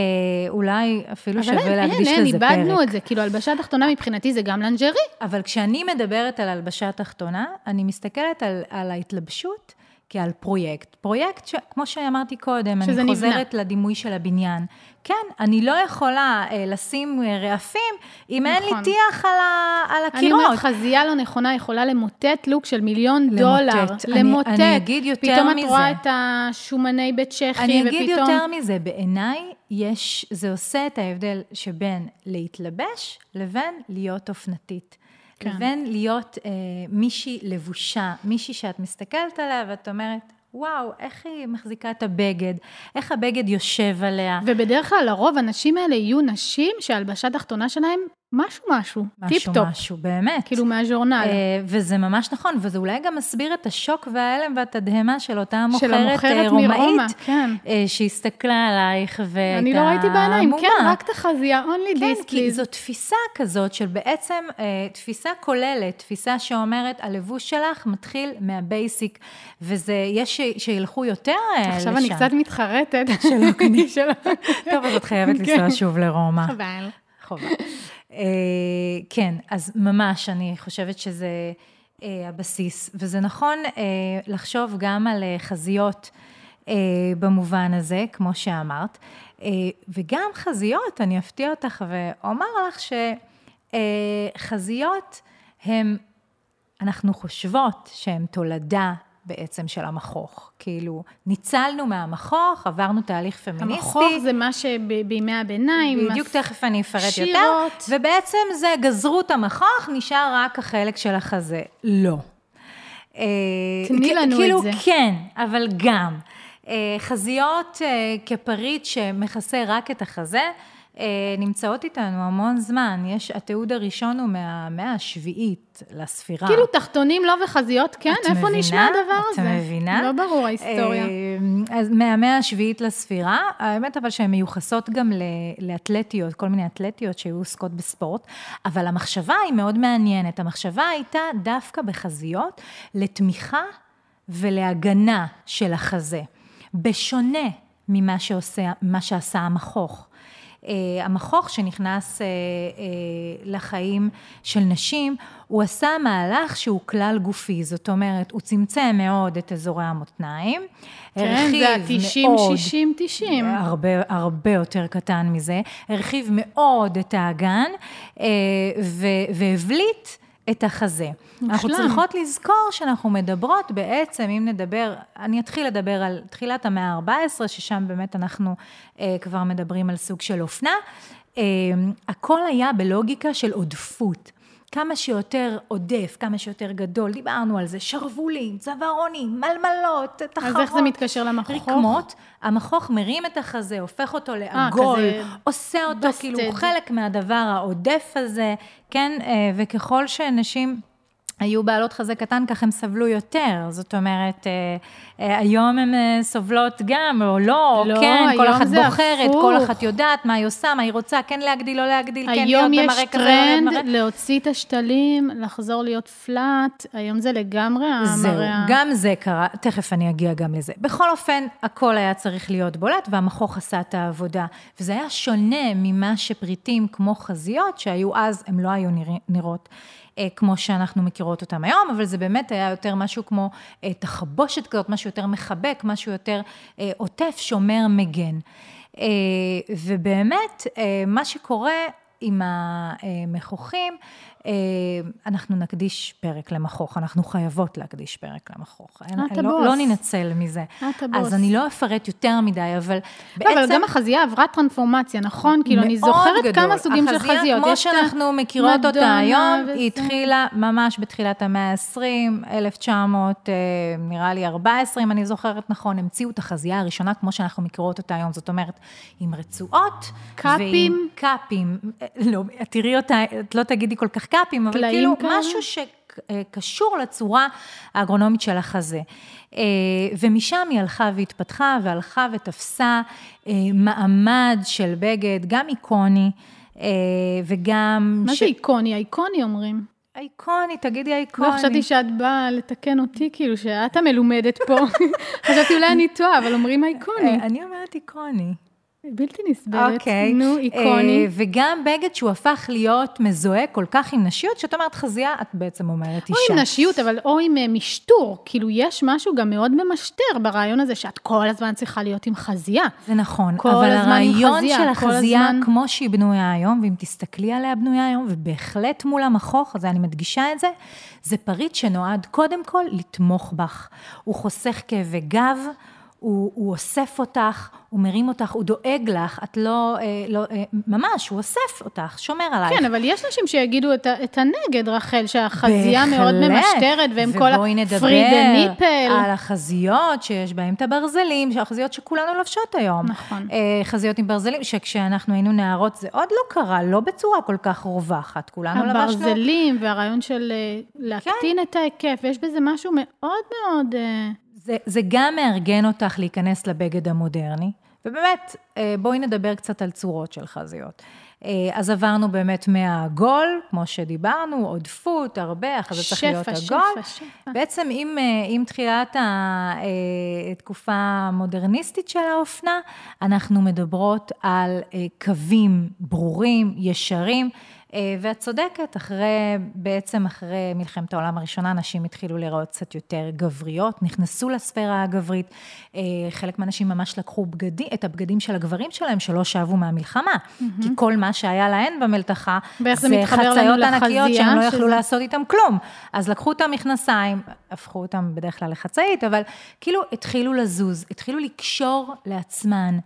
[SPEAKER 2] אולי אפילו
[SPEAKER 1] אבל
[SPEAKER 2] שווה
[SPEAKER 1] אין,
[SPEAKER 2] להקדיש
[SPEAKER 1] אין, אין,
[SPEAKER 2] לזה פרק.
[SPEAKER 1] איבדנו את זה. כאילו, הלבשה תחתונה מבחינתי זה גם לנג'רי.
[SPEAKER 2] אבל כשאני מדברת על הלבשה תחתונה, אני מסתכלת על, על ההתלבשות כעל פרויקט. פרויקט, ש, כמו שאמרתי קודם, אני
[SPEAKER 1] נבנה.
[SPEAKER 2] חוזרת לדימוי של הבניין. כן, אני לא יכולה אה, לשים אה, רעפים אם אין לי
[SPEAKER 1] נכון.
[SPEAKER 2] טיח על, ה, על
[SPEAKER 1] אני
[SPEAKER 2] הקירות.
[SPEAKER 1] אומרת, חזייה לא נכונה יכולה למוטט לוק של מיליון
[SPEAKER 2] למוטט.
[SPEAKER 1] דולר.
[SPEAKER 2] אני-
[SPEAKER 1] למוטט.
[SPEAKER 2] אני אגיד יותר
[SPEAKER 1] פתאום את
[SPEAKER 2] מזה.
[SPEAKER 1] רואה את השומני בצ'כי,
[SPEAKER 2] אני אגיד
[SPEAKER 1] ופתאום...
[SPEAKER 2] יותר מזה, בעיניי יש, זה עושה את ההבדל שבין להתלבש לבין להיות אופנתית.
[SPEAKER 1] כן.
[SPEAKER 2] לבין להיות אה, מישהי לבושה, מישהי שאת מסתכלת עליה ואת אומרת, וואו, איך היא מחזיקה את הבגד, איך הבגד יושב עליה.
[SPEAKER 1] ובדרך כלל, לרוב, הנשים האלה יהיו נשים שההלבשה התחתונה שלהם משהו משהו,
[SPEAKER 2] משהו
[SPEAKER 1] טיפ-טופ,
[SPEAKER 2] משהו, באמת.
[SPEAKER 1] כאילו מהז'ורנל.
[SPEAKER 2] אה, וזה ממש נכון, וזה אולי גם מסביר את השוק וההלם והתדהמה של אותה מוכרת,
[SPEAKER 1] של המוכרת
[SPEAKER 2] אה,
[SPEAKER 1] מרומא,
[SPEAKER 2] רומאית,
[SPEAKER 1] כן.
[SPEAKER 2] אה, שהסתכלה עלייך והייתה
[SPEAKER 1] אני לא ראיתי בעיניים, כן. רק את החזייה, only
[SPEAKER 2] כן,
[SPEAKER 1] this,
[SPEAKER 2] כי. זו תפיסה כזאת של בעצם, תפיסה כוללת, תפיסה שאומרת, הלבוש שלך מתחיל מהבייסיק, וזה, יש שילכו יותר לשם.
[SPEAKER 1] עכשיו אני קצת מתחרטת. שלא קניתי.
[SPEAKER 2] טוב, אז את חייבת לנסוע
[SPEAKER 1] כן.
[SPEAKER 2] שוב לרומא.
[SPEAKER 1] חבל.
[SPEAKER 2] חובה. אה, כן, אז ממש, אני חושבת שזה אה, הבסיס. וזה נכון אה, לחשוב גם על חזיות במובן הזה, כמו שאמרת. וגם חזיות, אני אפתיע אותך ואומר לך שחזיות הם, אנחנו חושבות שהן תולדה בעצם של המכוך. כאילו, ניצלנו מהמכוך, עברנו תהליך פמיניסטי.
[SPEAKER 1] המכוך זה מה שבימי הביניים.
[SPEAKER 2] בדיוק,
[SPEAKER 1] מס-
[SPEAKER 2] תכף אני אפרט יותר.
[SPEAKER 1] שירות.
[SPEAKER 2] ובעצם זה גזרו את המכוך, נשאר רק החלק של החזה. לא. אה,
[SPEAKER 1] תני לנו
[SPEAKER 2] כאילו,
[SPEAKER 1] את זה.
[SPEAKER 2] כן, אבל גם. אה, חזיות אה, כפריט שמכסה רק את החזה, נמצאות איתנו המון זמן. יש, התיעוד הראשון הוא מהמאה השביעית לספירה.
[SPEAKER 1] כאילו תחתונים לא וחזיות, כן?
[SPEAKER 2] את
[SPEAKER 1] איפה
[SPEAKER 2] מבינה?
[SPEAKER 1] נשמע הדבר
[SPEAKER 2] את
[SPEAKER 1] הזה?
[SPEAKER 2] מבינה?
[SPEAKER 1] לא ברור ההיסטוריה.
[SPEAKER 2] אה, אז מהמאה השביעית לספירה, האמת אבל שהן מיוחסות גם לאתלטיות, כל מיני אתלטיות שהיו עוסקות בספורט, אבל המחשבה היא מאוד מעניינת. המחשבה הייתה דווקא בחזיות לתמיכה ולהגנה של החזה, בשונה ממה שעושה, מה שעשה המכוך. Uh, המכוך שנכנס uh, uh, לחיים של נשים, הוא עשה מהלך שהוא כלל גופי, זאת אומרת, הוא צמצם מאוד את אזורי המותניים,
[SPEAKER 1] כן, זה ה-90,
[SPEAKER 2] מאוד,
[SPEAKER 1] 60, 90.
[SPEAKER 2] הרבה, הרבה יותר קטן מזה, הרחיב מאוד את האגן ו- והבליט את החזה. אנחנו
[SPEAKER 1] מושלם.
[SPEAKER 2] צריכות לזכור שאנחנו מדברות בעצם, אם נדבר, אני אתחיל לדבר על תחילת המאה ה-14, ששם באמת אנחנו אה, כבר מדברים על סוג של אופנה. אה, הכל היה בלוגיקה של עודפות. כמה שיותר עודף, כמה שיותר גדול, דיברנו על זה, שרוולים, צווארונים, מלמלות, תחרות.
[SPEAKER 1] אז איך זה מתקשר למכוך?
[SPEAKER 2] רקמות, המכוך מרים את החזה, הופך אותו לעגול,
[SPEAKER 1] כזה
[SPEAKER 2] עושה אותו
[SPEAKER 1] busted.
[SPEAKER 2] כאילו חלק מהדבר העודף הזה, כן, אה, וככל שנשים... היו בעלות חזה קטן, כך הם סבלו יותר. זאת אומרת, אה, אה, היום הן אה, סובלות גם, או לא,
[SPEAKER 1] לא,
[SPEAKER 2] או כן, כל
[SPEAKER 1] היום
[SPEAKER 2] אחת בוחרת,
[SPEAKER 1] הפוך.
[SPEAKER 2] כל אחת יודעת מה היא עושה, מה היא רוצה, כן להגדיל, לא להגדיל, כן להיות
[SPEAKER 1] היום יש
[SPEAKER 2] במראה כזה,
[SPEAKER 1] טרנד
[SPEAKER 2] במראה...
[SPEAKER 1] להוציא את השתלים, לחזור להיות פלאט, היום זה לגמרי
[SPEAKER 2] זהו,
[SPEAKER 1] המראה.
[SPEAKER 2] גם זה קרה, תכף אני אגיע גם לזה. בכל אופן, הכל היה צריך להיות בולט, והמכוך עשה את העבודה. וזה היה שונה ממה שפריטים כמו חזיות, שהיו אז, הם לא היו נרא- נראות. אה, כמו שאנחנו מכירות אותם היום, אבל זה באמת היה יותר משהו כמו אה, תחבושת כזאת, משהו יותר מחבק, משהו יותר אה, עוטף, שומר, מגן. אה, ובאמת, אה, מה שקורה עם המכוחים, אנחנו נקדיש פרק למכוך, אנחנו חייבות להקדיש פרק למכוך.
[SPEAKER 1] את
[SPEAKER 2] לא,
[SPEAKER 1] הבוס.
[SPEAKER 2] לא ננצל מזה.
[SPEAKER 1] את הבוס.
[SPEAKER 2] אז אני לא אפרט יותר מדי, אבל
[SPEAKER 1] לא,
[SPEAKER 2] בעצם...
[SPEAKER 1] אבל גם החזייה עברה טרנספורמציה, נכון? כאילו, אני זוכרת
[SPEAKER 2] גדול.
[SPEAKER 1] כמה סוגים של חזיות.
[SPEAKER 2] החזייה, כמו שאנחנו מכירות אותה היום,
[SPEAKER 1] וזה.
[SPEAKER 2] היא התחילה ממש בתחילת המאה ה-20, 1900, אה, נראה לי 14, אם אני זוכרת נכון, המציאו את החזייה הראשונה, כמו שאנחנו מכירות אותה היום, זאת אומרת, עם רצועות.
[SPEAKER 1] קאפים?
[SPEAKER 2] ועם קאפים. אה, לא, תראי אותה, את לא תגידי כל כך קאפים, אבל כאילו,
[SPEAKER 1] כאלה?
[SPEAKER 2] משהו שקשור לצורה האגרונומית של החזה. אה, ומשם היא הלכה והתפתחה, והלכה ותפסה אה, מעמד של בגד, גם איקוני, אה, וגם...
[SPEAKER 1] מה
[SPEAKER 2] ש-
[SPEAKER 1] זה איקוני? האיקוני אומרים.
[SPEAKER 2] איקוני, תגידי איקוני.
[SPEAKER 1] לא, חשבתי שאת באה לתקן אותי, כאילו, שאת המלומדת פה. חשבתי אולי אני טועה, אבל אומרים האיקוני.
[SPEAKER 2] אה, אני אומרת איקוני.
[SPEAKER 1] בלתי נסבלת.
[SPEAKER 2] אוקיי.
[SPEAKER 1] נו, איקוני.
[SPEAKER 2] אה, וגם בגד שהוא הפך להיות מזוהה כל כך עם נשיות, שאת אומרת חזייה, את בעצם אומרת
[SPEAKER 1] או
[SPEAKER 2] אישה.
[SPEAKER 1] עם נשיות, אבל או עם אה, משטור. כאילו, יש משהו גם מאוד ממשטר ברעיון הזה, שאת כל הזמן צריכה להיות עם חזייה.
[SPEAKER 2] זה נכון, אבל הרעיון
[SPEAKER 1] חזייה,
[SPEAKER 2] של החזייה,
[SPEAKER 1] הזמן-
[SPEAKER 2] כמו שהיא בנויה היום, ואם תסתכלי עליה בנויה היום, ובהחלט מול המכוך, אז אני מדגישה את זה, זה פריט שנועד קודם כל לתמוך בך. הוא חוסך כאבי גב, הוא, הוא אוסף אותך, הוא מרים אותך, הוא דואג לך, את לא, אה, לא אה, ממש, הוא אוסף אותך, שומר עלייך.
[SPEAKER 1] כן, אבל יש נשים שיגידו את, את הנגד, רחל, שהחזייה מאוד
[SPEAKER 2] בהחלט.
[SPEAKER 1] ממשטרת, והם כל
[SPEAKER 2] ובואי נדבר
[SPEAKER 1] הפרידה ניפל.
[SPEAKER 2] על החזיות שיש בהן את הברזלים, החזיות שכולנו לובשות היום.
[SPEAKER 1] נכון.
[SPEAKER 2] אה, חזיות עם ברזלים, שכשאנחנו היינו נערות זה עוד לא קרה, לא בצורה כל כך רווחת. כולנו לבשנו...
[SPEAKER 1] הברזלים והרעיון של אה, להקטין את ההיקף, יש בזה משהו מאוד מאוד...
[SPEAKER 2] זה, זה גם מארגן אותך להיכנס לבגד המודרני, ובאמת, אה, בואי נדבר קצת על צורות של חזיות. אה, אז עברנו באמת מהעגול, כמו שדיברנו, עודפות, הרבה, אחרי זה צריך
[SPEAKER 1] שפע,
[SPEAKER 2] להיות
[SPEAKER 1] שפע,
[SPEAKER 2] עגול.
[SPEAKER 1] שפע.
[SPEAKER 2] בעצם עם, אה, עם תחילת התקופה המודרניסטית של האופנה, אנחנו מדברות על קווים ברורים, ישרים, ואת צודקת, אחרי, בעצם אחרי מלחמת העולם הראשונה, נשים התחילו להיראות קצת יותר גבריות, נכנסו לספירה הגברית. אה, חלק מהנשים ממש לקחו בגדי, את הבגדים של הגברים שלהם, שלא שבו מהמלחמה. כי כל מה שהיה להן במלתחה,
[SPEAKER 1] זה
[SPEAKER 2] חצאיות ענקיות שהם לא יכלו
[SPEAKER 1] שזה-
[SPEAKER 2] לעשות איתם כלום. אז לקחו את המכנסיים, הפכו אותם בדרך כלל לחצאית, אבל כאילו התחילו לזוז, התחילו לקשור לעצמן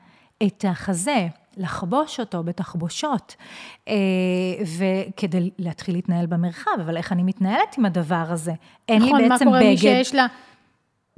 [SPEAKER 2] את החזה. לחבוש אותו בתחבושות, אה, וכדי להתחיל להתנהל במרחב, אבל איך אני מתנהלת עם הדבר הזה? אין לי
[SPEAKER 1] נכון, מה
[SPEAKER 2] בעצם
[SPEAKER 1] קורה מי
[SPEAKER 2] בגד.
[SPEAKER 1] שיש לה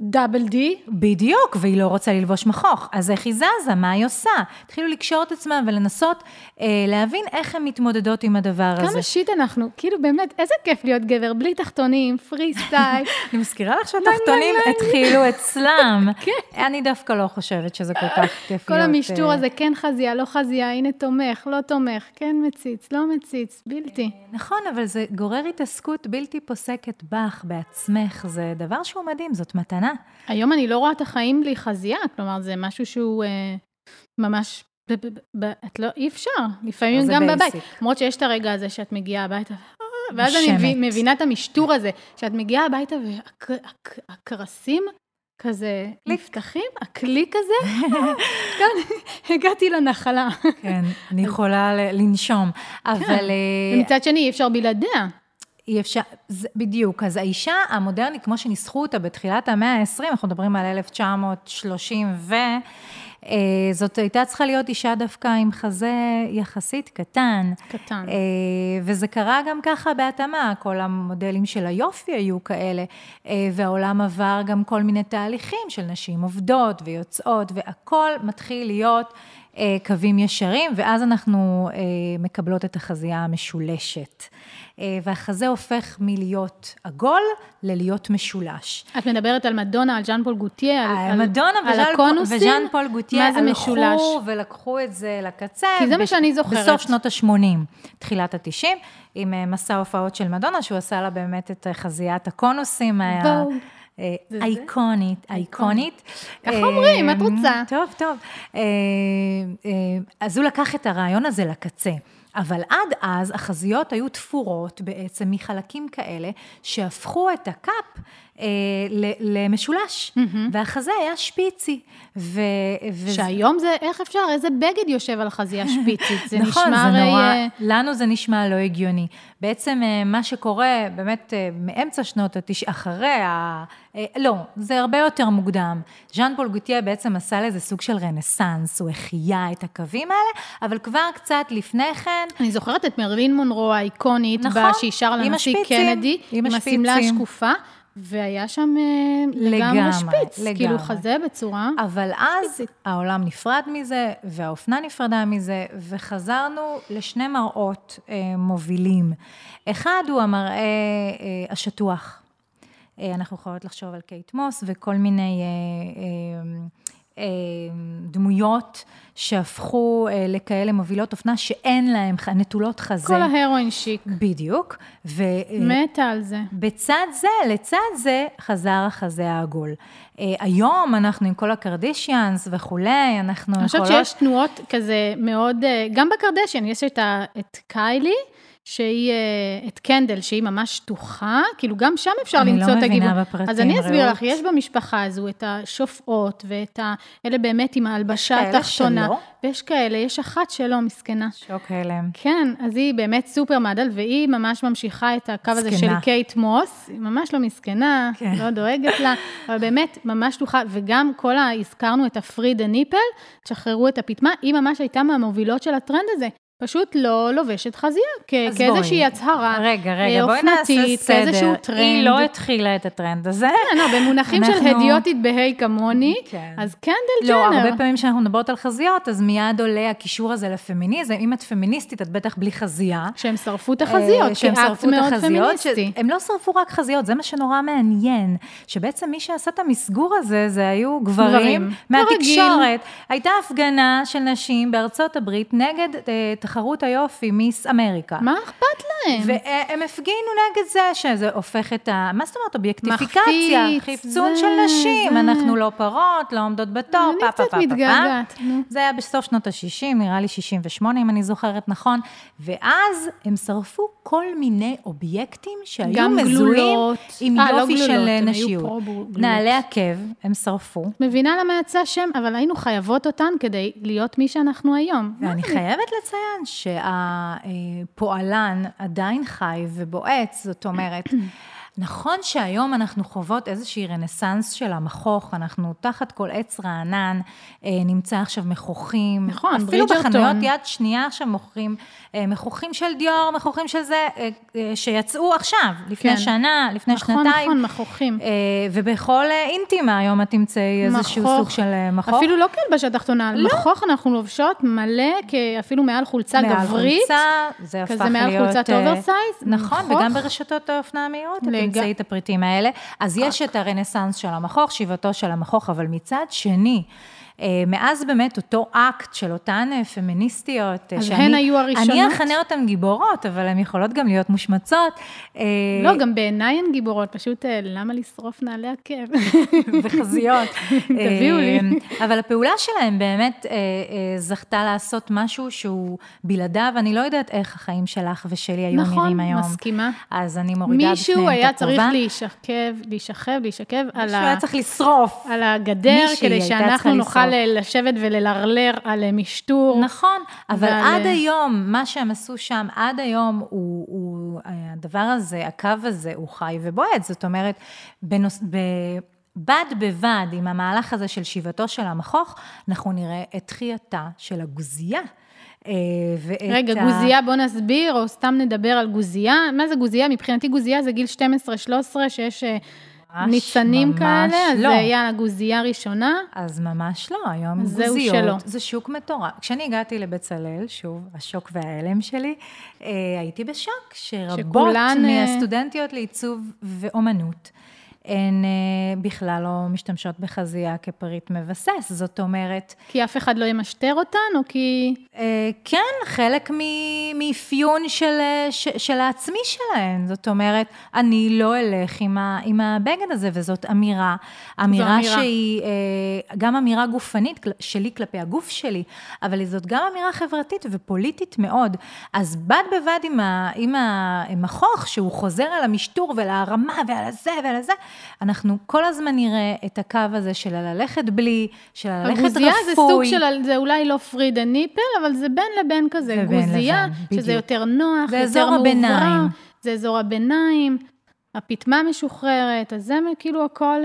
[SPEAKER 1] דאבל די?
[SPEAKER 2] בדיוק, והיא לא רוצה ללבוש מכוך. אז איך היא זזה? מה היא עושה? התחילו לקשור את עצמם ולנסות אה, להבין איך הן מתמודדות עם הדבר הזה.
[SPEAKER 1] כמה שיט אנחנו, כאילו באמת, איזה כיף להיות גבר, בלי תחתונים, פרי סטייל.
[SPEAKER 2] אני מזכירה לך שהתחתונים התחילו אצלם. אני דווקא לא חושבת שזה כל כך כיף
[SPEAKER 1] כל
[SPEAKER 2] להיות...
[SPEAKER 1] המשטור
[SPEAKER 2] אה,
[SPEAKER 1] הזה, כן חזייה, לא חזייה, הנה תומך, לא תומך, כן מציץ, לא מציץ, בלתי.
[SPEAKER 2] נכון, אבל זה גורר התעסקות בלתי פוסקת בך, בעצמך, זה דבר שהוא מדהים, זאת מתנה.
[SPEAKER 1] היום אני לא רואה את החיים בלי חזייה, כלומר, זה משהו שהוא אה, ממש, ב- ב- ב- את לא, אי אפשר, לפעמים
[SPEAKER 2] זה
[SPEAKER 1] גם
[SPEAKER 2] basic.
[SPEAKER 1] בבית. למרות שיש את הרגע הזה שאת מגיעה הביתה, ואז אני
[SPEAKER 2] נושמת.
[SPEAKER 1] מבין- מבינה את המשטור הזה, שאת מגיעה הביתה והקרסים כזה נפתחים, הקליק הזה, כאן, הגעתי לנחלה.
[SPEAKER 2] כן, אני יכולה לנשום, אבל... אה,
[SPEAKER 1] ומצד שני, אי אפשר בלעדיה.
[SPEAKER 2] אי אפשר, זה, בדיוק, אז האישה המודרנית, כמו שניסחו אותה בתחילת המאה ה-20, אנחנו מדברים על 1930 ו... אה, זאת הייתה צריכה להיות אישה דווקא עם חזה יחסית קטן.
[SPEAKER 1] קטן.
[SPEAKER 2] אה, וזה קרה גם ככה בהתאמה, כל המודלים של היופי היו כאלה, אה, והעולם עבר גם כל מיני תהליכים של נשים עובדות ויוצאות, והכל מתחיל להיות קווים ישרים, ואז אנחנו אה, מקבלות את החזייה המשולשת. אה, והחזה הופך מלהיות עגול ללהיות משולש.
[SPEAKER 1] את מדברת על מדונה, על ז'אן פול גוטייה, על, על,
[SPEAKER 2] מדונה
[SPEAKER 1] על הקונוסים?
[SPEAKER 2] וז'אן פול גוטייה
[SPEAKER 1] מה זה משולש?
[SPEAKER 2] הלכו ולקחו את זה לקצה.
[SPEAKER 1] כי זה מה שאני זוכרת.
[SPEAKER 2] בסוף שנות ה-80, תחילת ה-90, עם אה, מסע הופעות של מדונה, שהוא עשה לה באמת את אה, חזיית הקונוסים. ה-
[SPEAKER 1] וואו.
[SPEAKER 2] אה,
[SPEAKER 1] זה זה?
[SPEAKER 2] אייקונית, אייקונית.
[SPEAKER 1] ככה
[SPEAKER 2] אה,
[SPEAKER 1] אומרים, את רוצה.
[SPEAKER 2] טוב, טוב. אה, אה, אז הוא לקח את הרעיון הזה לקצה. אבל עד אז החזיות היו תפורות בעצם מחלקים כאלה שהפכו את הקאפ אה, למשולש, והחזה היה שפיצי. ו- וזה-
[SPEAKER 1] שהיום זה, איך אפשר, איזה בגד יושב על חזייה שפיצית? זה
[SPEAKER 2] נכון,
[SPEAKER 1] נשמע
[SPEAKER 2] זה
[SPEAKER 1] הרי...
[SPEAKER 2] נורא,
[SPEAKER 1] אה,
[SPEAKER 2] לנו זה נשמע לא הגיוני. בעצם אה, מה שקורה באמת אה, מאמצע שנות התשעים, אחרי ה... אה, לא, זה הרבה יותר מוקדם. ז'אן פול גוטייה בעצם עשה לזה סוג של רנסאנס, הוא החיה את הקווים האלה, אבל כבר קצת לפני כן,
[SPEAKER 1] אני זוכרת את מרלין מונרו האיקונית,
[SPEAKER 2] נכון,
[SPEAKER 1] בה שהיא שרה לנשיא
[SPEAKER 2] השפיצים,
[SPEAKER 1] קנדי,
[SPEAKER 2] עם
[SPEAKER 1] עם השמלה
[SPEAKER 2] השפיצים.
[SPEAKER 1] השקופה, והיה שם אה, לגמרי
[SPEAKER 2] לגמרי,
[SPEAKER 1] שפיץ, כאילו
[SPEAKER 2] לגמרי.
[SPEAKER 1] חזה בצורה...
[SPEAKER 2] אבל אז
[SPEAKER 1] פיזית.
[SPEAKER 2] העולם נפרד מזה, והאופנה נפרדה מזה, וחזרנו לשני מראות אה, מובילים. אחד הוא המראה אה, השטוח. אה, אנחנו יכולות לחשוב על קייט מוס וכל מיני אה, אה, דמויות שהפכו אה, לכאלה מובילות אופנה שאין להן, נטולות חזה.
[SPEAKER 1] כל ההרואין שיק.
[SPEAKER 2] בדיוק. ו... אה,
[SPEAKER 1] מתה על זה.
[SPEAKER 2] בצד זה, לצד זה, חזר החזה העגול. אה, היום אנחנו עם כל הקרדישיאנס וכולי, אנחנו
[SPEAKER 1] אני חושבת שיש תנועות כזה מאוד, אה, גם בקרדשן, יש את, ה, את קיילי, שהיא, אה, את קנדל, שהיא ממש שטוחה, כאילו גם שם אפשר
[SPEAKER 2] אני לא
[SPEAKER 1] למצוא את
[SPEAKER 2] מבינה
[SPEAKER 1] הגיוון.
[SPEAKER 2] בפרטים,
[SPEAKER 1] אז אני אסביר
[SPEAKER 2] רעות.
[SPEAKER 1] לך, יש במשפחה הזו את השופעות, ואת ה... אלה באמת עם ההלבשה
[SPEAKER 2] כאלה
[SPEAKER 1] התחתונה.
[SPEAKER 2] שלא?
[SPEAKER 1] ויש כאלה, יש אחת שלא, מסכנה.
[SPEAKER 2] שוק הלם.
[SPEAKER 1] כן, אז היא באמת סופר מודל, והיא ממש ממשיכה את הקו הזה של. קייט מוס, היא ממש לא מסכנה,
[SPEAKER 2] כן.
[SPEAKER 1] לא דואגת לה, אבל באמת ממש שטוחה, וגם כל ה... הזכרנו את ה free the nipple, תשחררו את הפטמה, היא ממש הייתה מהמובילות של הטרנד הזה. פשוט לא לובשת חזייה, כ- כאיזושהי. הצהרה
[SPEAKER 2] רגע, רגע,
[SPEAKER 1] אה,
[SPEAKER 2] בואי נעשה
[SPEAKER 1] אופנתית,
[SPEAKER 2] סדר.
[SPEAKER 1] כאיזשהו טרנד.
[SPEAKER 2] היא לא התחילה את הטרנד הזה.
[SPEAKER 1] כן, לא, במונחים של הדיוטית בהיי כמוני,
[SPEAKER 2] כן.
[SPEAKER 1] אז קנדל
[SPEAKER 2] לא,
[SPEAKER 1] ג'נר.
[SPEAKER 2] הרבה פעמים כשאנחנו מדברות על חזיות, אז מיד עולה הקישור הזה לפמיניזם. אם את פמיניסטית, את בטח בלי חזייה.
[SPEAKER 1] שהם שרפו את החזיות,
[SPEAKER 2] אה,
[SPEAKER 1] כאקט
[SPEAKER 2] שרפו את
[SPEAKER 1] מאוד
[SPEAKER 2] החזיות,
[SPEAKER 1] פמיניסטי.
[SPEAKER 2] הם לא שרפו רק חזיות, זה מה שנורא מעניין, שבעצם מי שעשה את המסגור הזה, זה היו גברים,
[SPEAKER 1] גברים.
[SPEAKER 2] מהתקשורת. הייתה הפגנה של נשים בארצות הברית נגד אה, תחרות היופי, מיס אמריקה.
[SPEAKER 1] מה אכפת להם?
[SPEAKER 2] והם הפגינו נגד זה, שזה הופך את ה... מה זאת אומרת, אובייקטיפיקציה,
[SPEAKER 1] מחפיץ,
[SPEAKER 2] חפצון
[SPEAKER 1] זה,
[SPEAKER 2] של נשים,
[SPEAKER 1] זה.
[SPEAKER 2] אנחנו לא פרות, לא עומדות בתור,
[SPEAKER 1] אני
[SPEAKER 2] פה, פה,
[SPEAKER 1] קצת
[SPEAKER 2] פה, פה, פה.
[SPEAKER 1] מתגעגעת, נו.
[SPEAKER 2] זה היה בסוף שנות ה-60, נראה לי 68, אם אני זוכרת נכון, ואז הם שרפו כל מיני אובייקטים שהיו
[SPEAKER 1] גם
[SPEAKER 2] מזוהים
[SPEAKER 1] גלולות.
[SPEAKER 2] עם
[SPEAKER 1] אה, לא
[SPEAKER 2] יופי
[SPEAKER 1] גלולות,
[SPEAKER 2] של
[SPEAKER 1] היו
[SPEAKER 2] נשיות. נעלי עקב, הם שרפו.
[SPEAKER 1] מבינה למה יצא שם, אבל היינו חייבות אותן כדי להיות מי שאנחנו היום.
[SPEAKER 2] ואני חייבת לציין שהפועלן עדיין חי ובועט, זאת אומרת, נכון שהיום אנחנו חוות איזושהי רנסאנס של המכוך, אנחנו תחת כל עץ רענן, אה, נמצא עכשיו מכוחים.
[SPEAKER 1] נכון,
[SPEAKER 2] אפילו. בחנויות יד שנייה עכשיו מוכרים אה, מכוחים של דיור, מכוחים של זה, אה, שיצאו עכשיו, לפני
[SPEAKER 1] כן.
[SPEAKER 2] שנה, לפני
[SPEAKER 1] נכון,
[SPEAKER 2] שנתיים.
[SPEAKER 1] נכון, מכוחים.
[SPEAKER 2] אה, ובכל אינטימה היום את תמצאי איזשהו
[SPEAKER 1] מחוך.
[SPEAKER 2] סוג של מחוך.
[SPEAKER 1] אפילו לא כהלבשה תחתונה,
[SPEAKER 2] לא.
[SPEAKER 1] מחוך אנחנו לובשות מלא, אפילו מעל חולצה
[SPEAKER 2] מעל
[SPEAKER 1] גברית.
[SPEAKER 2] חולצה, זה הפך
[SPEAKER 1] כזה
[SPEAKER 2] להיות...
[SPEAKER 1] מעל חולצת oversize,
[SPEAKER 2] נכון,
[SPEAKER 1] מחוך.
[SPEAKER 2] וגם ברשתות האופנה המהירות, תמצאי את הפריטים האלה. אז יש את הרנסאנס של המחוך, שיבתו של המחוך, אבל מצד שני, מאז באמת אותו אקט של אותן אה, פמיניסטיות, אה,
[SPEAKER 1] אז
[SPEAKER 2] שאני-
[SPEAKER 1] הן היו הראשונות?
[SPEAKER 2] אני אכנה אותן גיבורות, אבל הן יכולות גם להיות מושמצות. אה,
[SPEAKER 1] לא, גם בעיניי הן גיבורות, פשוט אה, למה לשרוף נעלי עקב?
[SPEAKER 2] וחזיות.
[SPEAKER 1] תביאו לי.
[SPEAKER 2] אה, אבל הפעולה שלהם באמת אה, אה, זכתה לעשות משהו שהוא בלעדיו, אני לא יודעת איך החיים שלך ושלי היו
[SPEAKER 1] נכון,
[SPEAKER 2] נראים היום.
[SPEAKER 1] מסכימה.
[SPEAKER 2] אז אני מורידה בפניהם את הכובע.
[SPEAKER 1] מישהו היה צריך להישכב, להישכב, להישכב על
[SPEAKER 2] מישהו
[SPEAKER 1] ה...
[SPEAKER 2] היה צריך לשרוף.
[SPEAKER 1] על הגדר, כדי שאנחנו נוכל. לשבת וללרלר על אה, משטור.
[SPEAKER 2] נכון, אבל
[SPEAKER 1] ועל-
[SPEAKER 2] עד היום, מה שהם עשו שם, עד היום הוא, הוא, הדבר הזה, הקו הזה, הוא חי ובועט. זאת אומרת, בנוס, ב, בד בבד עם המהלך הזה של שיבתו של המכוך, אנחנו נראה את תחייתה של הגוזייה. אה, ואת
[SPEAKER 1] רגע,
[SPEAKER 2] ה-
[SPEAKER 1] גוזייה, בוא נסביר, או סתם נדבר על גוזייה. מה זה גוזייה? מבחינתי גוזייה זה גיל 12-13, שיש אה, ניצנים
[SPEAKER 2] ממש
[SPEAKER 1] כאלה, אז
[SPEAKER 2] לא.
[SPEAKER 1] זה היה הגוזייה הראשונה.
[SPEAKER 2] אז ממש לא, היום
[SPEAKER 1] זהו
[SPEAKER 2] גוזיות,
[SPEAKER 1] שלא.
[SPEAKER 2] זה שוק מטורף. כשאני הגעתי לבצלאל, שוב, השוק וההלם שלי, אה, הייתי בשוק, שרבות
[SPEAKER 1] שכולן, אה,
[SPEAKER 2] מהסטודנטיות לעיצוב ואומנות, הן אה, בכלל לא משתמשות בחזייה כפריט מבסס, זאת אומרת,
[SPEAKER 1] כי אף אחד לא ימשטר אותן, או כי...
[SPEAKER 2] אה, כן, חלק מאפיון של, אה, של העצמי שלהן. זאת אומרת, אני לא אלך עם, ה, עם הבגד הזה, וזאת אמירה. אמירה
[SPEAKER 1] אמירה.
[SPEAKER 2] שהיא גם אמירה גופנית שלי כלפי הגוף שלי, אבל זאת גם אמירה חברתית ופוליטית מאוד. אז בד בבד עם, ה, עם המכוך, שהוא חוזר על המשטור ולהרמה ועל הזה ועל הזה, אנחנו כל הזמן נראה את הקו הזה של הללכת בלי, של ללכת רפוי.
[SPEAKER 1] הגוזייה זה סוג של, זה אולי לא פרידה ניפל, אבל זה בין לבין כזה.
[SPEAKER 2] זה
[SPEAKER 1] גוזייה,
[SPEAKER 2] לבין,
[SPEAKER 1] שזה
[SPEAKER 2] בדיוק.
[SPEAKER 1] יותר נוח,
[SPEAKER 2] זה
[SPEAKER 1] יותר
[SPEAKER 2] אזור. הביניים.
[SPEAKER 1] זה אזור הביניים, הפטמה משוחררת, אז זה כאילו הכל...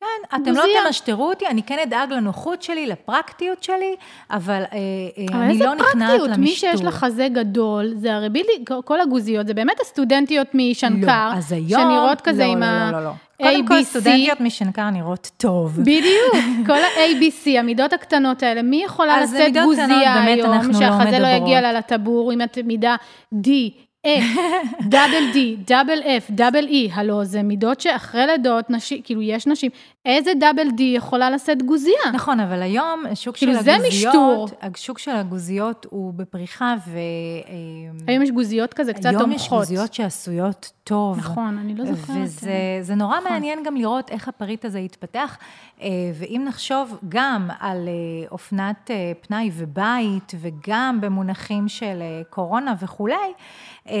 [SPEAKER 2] כן, אתם לא. תמשטרו אותי, אני כן אדאג לנוחות שלי, לפרקטיות שלי, אבל, אה, אה,
[SPEAKER 1] אבל
[SPEAKER 2] אני
[SPEAKER 1] איזה
[SPEAKER 2] לא נכנעת
[SPEAKER 1] פרקטיות,
[SPEAKER 2] למשטור.
[SPEAKER 1] מי שיש לה חזה גדול, זה הרי בדיוק, כל הגוזיות, זה באמת הסטודנטיות משנקר,
[SPEAKER 2] לא.
[SPEAKER 1] שנראות כזה
[SPEAKER 2] לא,
[SPEAKER 1] עם
[SPEAKER 2] לא,
[SPEAKER 1] ה...
[SPEAKER 2] לא, לא, לא. קודם כל. סטודנטיות משנקר נראות טוב.
[SPEAKER 1] בדיוק, כל ה-ABC, המידות הקטנות האלה, מי יכולה לשאת גוזייה היום, שהחזה לא. יגיע לה לטבור, אם את מידה D, F, דאבל D, דאבל F, דאבל E, הלו זה מידות שאחרי לידות, נשים, כאילו יש נשים, איזה דאבל D יכולה לשאת גוזייה?
[SPEAKER 2] נכון, אבל היום השוק
[SPEAKER 1] כאילו,
[SPEAKER 2] של
[SPEAKER 1] זה
[SPEAKER 2] הגוזיות,
[SPEAKER 1] משטור.
[SPEAKER 2] השוק של הגוזיות הוא בפריחה, ו... אה,
[SPEAKER 1] היום יש גוזיות כזה קצת
[SPEAKER 2] היום
[SPEAKER 1] תומכות.
[SPEAKER 2] יש גוזיות שעשויות טוב.
[SPEAKER 1] נכון, אני לא זוכרת.
[SPEAKER 2] וזה זה נורא מעניין גם לראות איך הפריט הזה יתפתח, אה, ואם נחשוב גם על אה, אופנת אה, פנאי ובית, וגם במונחים של אה, קורונה וכולי, אה,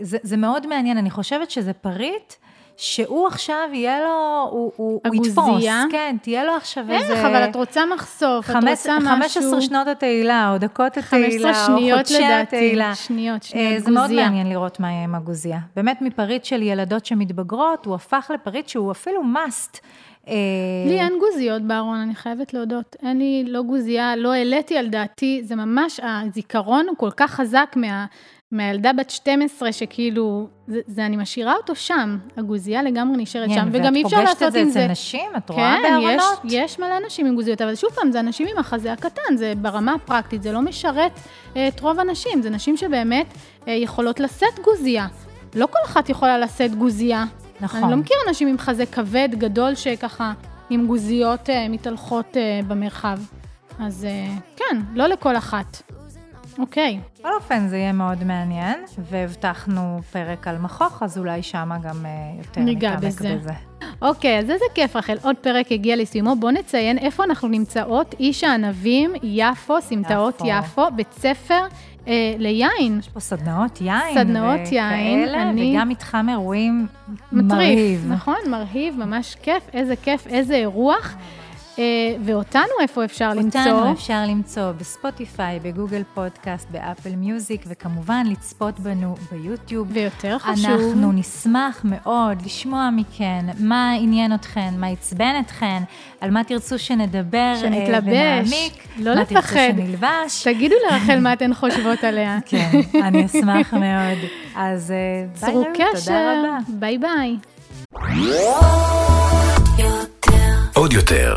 [SPEAKER 2] זה, זה מאוד מעניין. אני חושבת שזה פריט. שהוא עכשיו יהיה לו, הוא, הוא, הוא יתפוס? כן, תהיה לו עכשיו
[SPEAKER 1] איך,
[SPEAKER 2] איזה...
[SPEAKER 1] אבל את רוצה מחשוף, את רוצה משהו...
[SPEAKER 2] 15 שנות התהילה, או דקות התהילה,
[SPEAKER 1] 15
[SPEAKER 2] או חודשי
[SPEAKER 1] לדעתי,
[SPEAKER 2] התהילה.
[SPEAKER 1] שניות,
[SPEAKER 2] אה,
[SPEAKER 1] שניות,
[SPEAKER 2] זה מאוד. מעניין לראות מה יהיה עם הגוזייה. באמת מפריט של ילדות שמתבגרות, הוא הפך לפריט שהוא אפילו must. אה,
[SPEAKER 1] לי אין גוזיות בארון, אני חייבת להודות. אין לי לא גוזייה, לא העליתי על דעתי, זה ממש, הזיכרון הוא כל כך חזק מה, מהילדה בת 12, שכאילו, זה, זה, אני משאירה אותו שם, הגוזייה לגמרי נשארת
[SPEAKER 2] כן,
[SPEAKER 1] שם, וגם אי אפשר
[SPEAKER 2] ואת פוגשת
[SPEAKER 1] לעשות
[SPEAKER 2] את
[SPEAKER 1] עם
[SPEAKER 2] זה
[SPEAKER 1] זה.
[SPEAKER 2] אצל נשים? את רואה
[SPEAKER 1] כן, יש,
[SPEAKER 2] בארונות?
[SPEAKER 1] יש מלא אנשים עם גוזיות, אבל שוב פעם, זה אנשים עם החזה הקטן, זה ברמה הפרקטית, זה לא משרת אה, את רוב הנשים, זה נשים שבאמת אה, יכולות לשאת גוזייה. לא כל אחת יכולה לשאת גוזייה.
[SPEAKER 2] נכון.
[SPEAKER 1] אני לא מכירה אנשים עם חזה כבד, גדול, שככה עם גוזיות אה, מתהלכות אה, במרחב. אז אה, כן, לא לכל אחת. אוקיי,
[SPEAKER 2] בכל אופן, זה יהיה מאוד מעניין, והבטחנו פרק על מכוך, אז אולי שמה גם אה, יותר
[SPEAKER 1] ניגע בזה.
[SPEAKER 2] בזה.
[SPEAKER 1] אוקיי, אז איזה כיף, רחל. עוד פרק הגיע לסיומו. בואו נציין איפה אנחנו נמצאות. איש הענבים, יפו, סמטאות
[SPEAKER 2] יפו.
[SPEAKER 1] יפו, בית ספר אה, ליין.
[SPEAKER 2] יש פה סדנאות יין.
[SPEAKER 1] סדנאות יין, אני-
[SPEAKER 2] וגם מתחם אירועים
[SPEAKER 1] מטריף,
[SPEAKER 2] מרהיב.
[SPEAKER 1] נכון? מרהיב, ממש כיף, איזה כיף, איזה אירוח. אה, ואותנו איפה אפשר למצוא?
[SPEAKER 2] אותנו אפשר למצוא בספוטיפיי, בגוגל פודקאסט, באפל מיוזיק, וכמובן לצפות בנו ביוטיוב.
[SPEAKER 1] ויותר חשוב,
[SPEAKER 2] אנחנו נשמח מאוד לשמוע מכן מה עניין אתכן, מה עצבן אתכן, על מה תרצו שנדבר אה,
[SPEAKER 1] שנתלבש,
[SPEAKER 2] ונעמיק,
[SPEAKER 1] לא
[SPEAKER 2] מה תרצו
[SPEAKER 1] לפחד.
[SPEAKER 2] שנלבש.
[SPEAKER 1] תגידו לרחל מה אתן חושבות עליה.
[SPEAKER 2] כן, אני אשמח מאוד. אז אה, ביי
[SPEAKER 1] צרו
[SPEAKER 2] רעות, תודה רבה.
[SPEAKER 1] ביי ביי.
[SPEAKER 3] עוד יותר,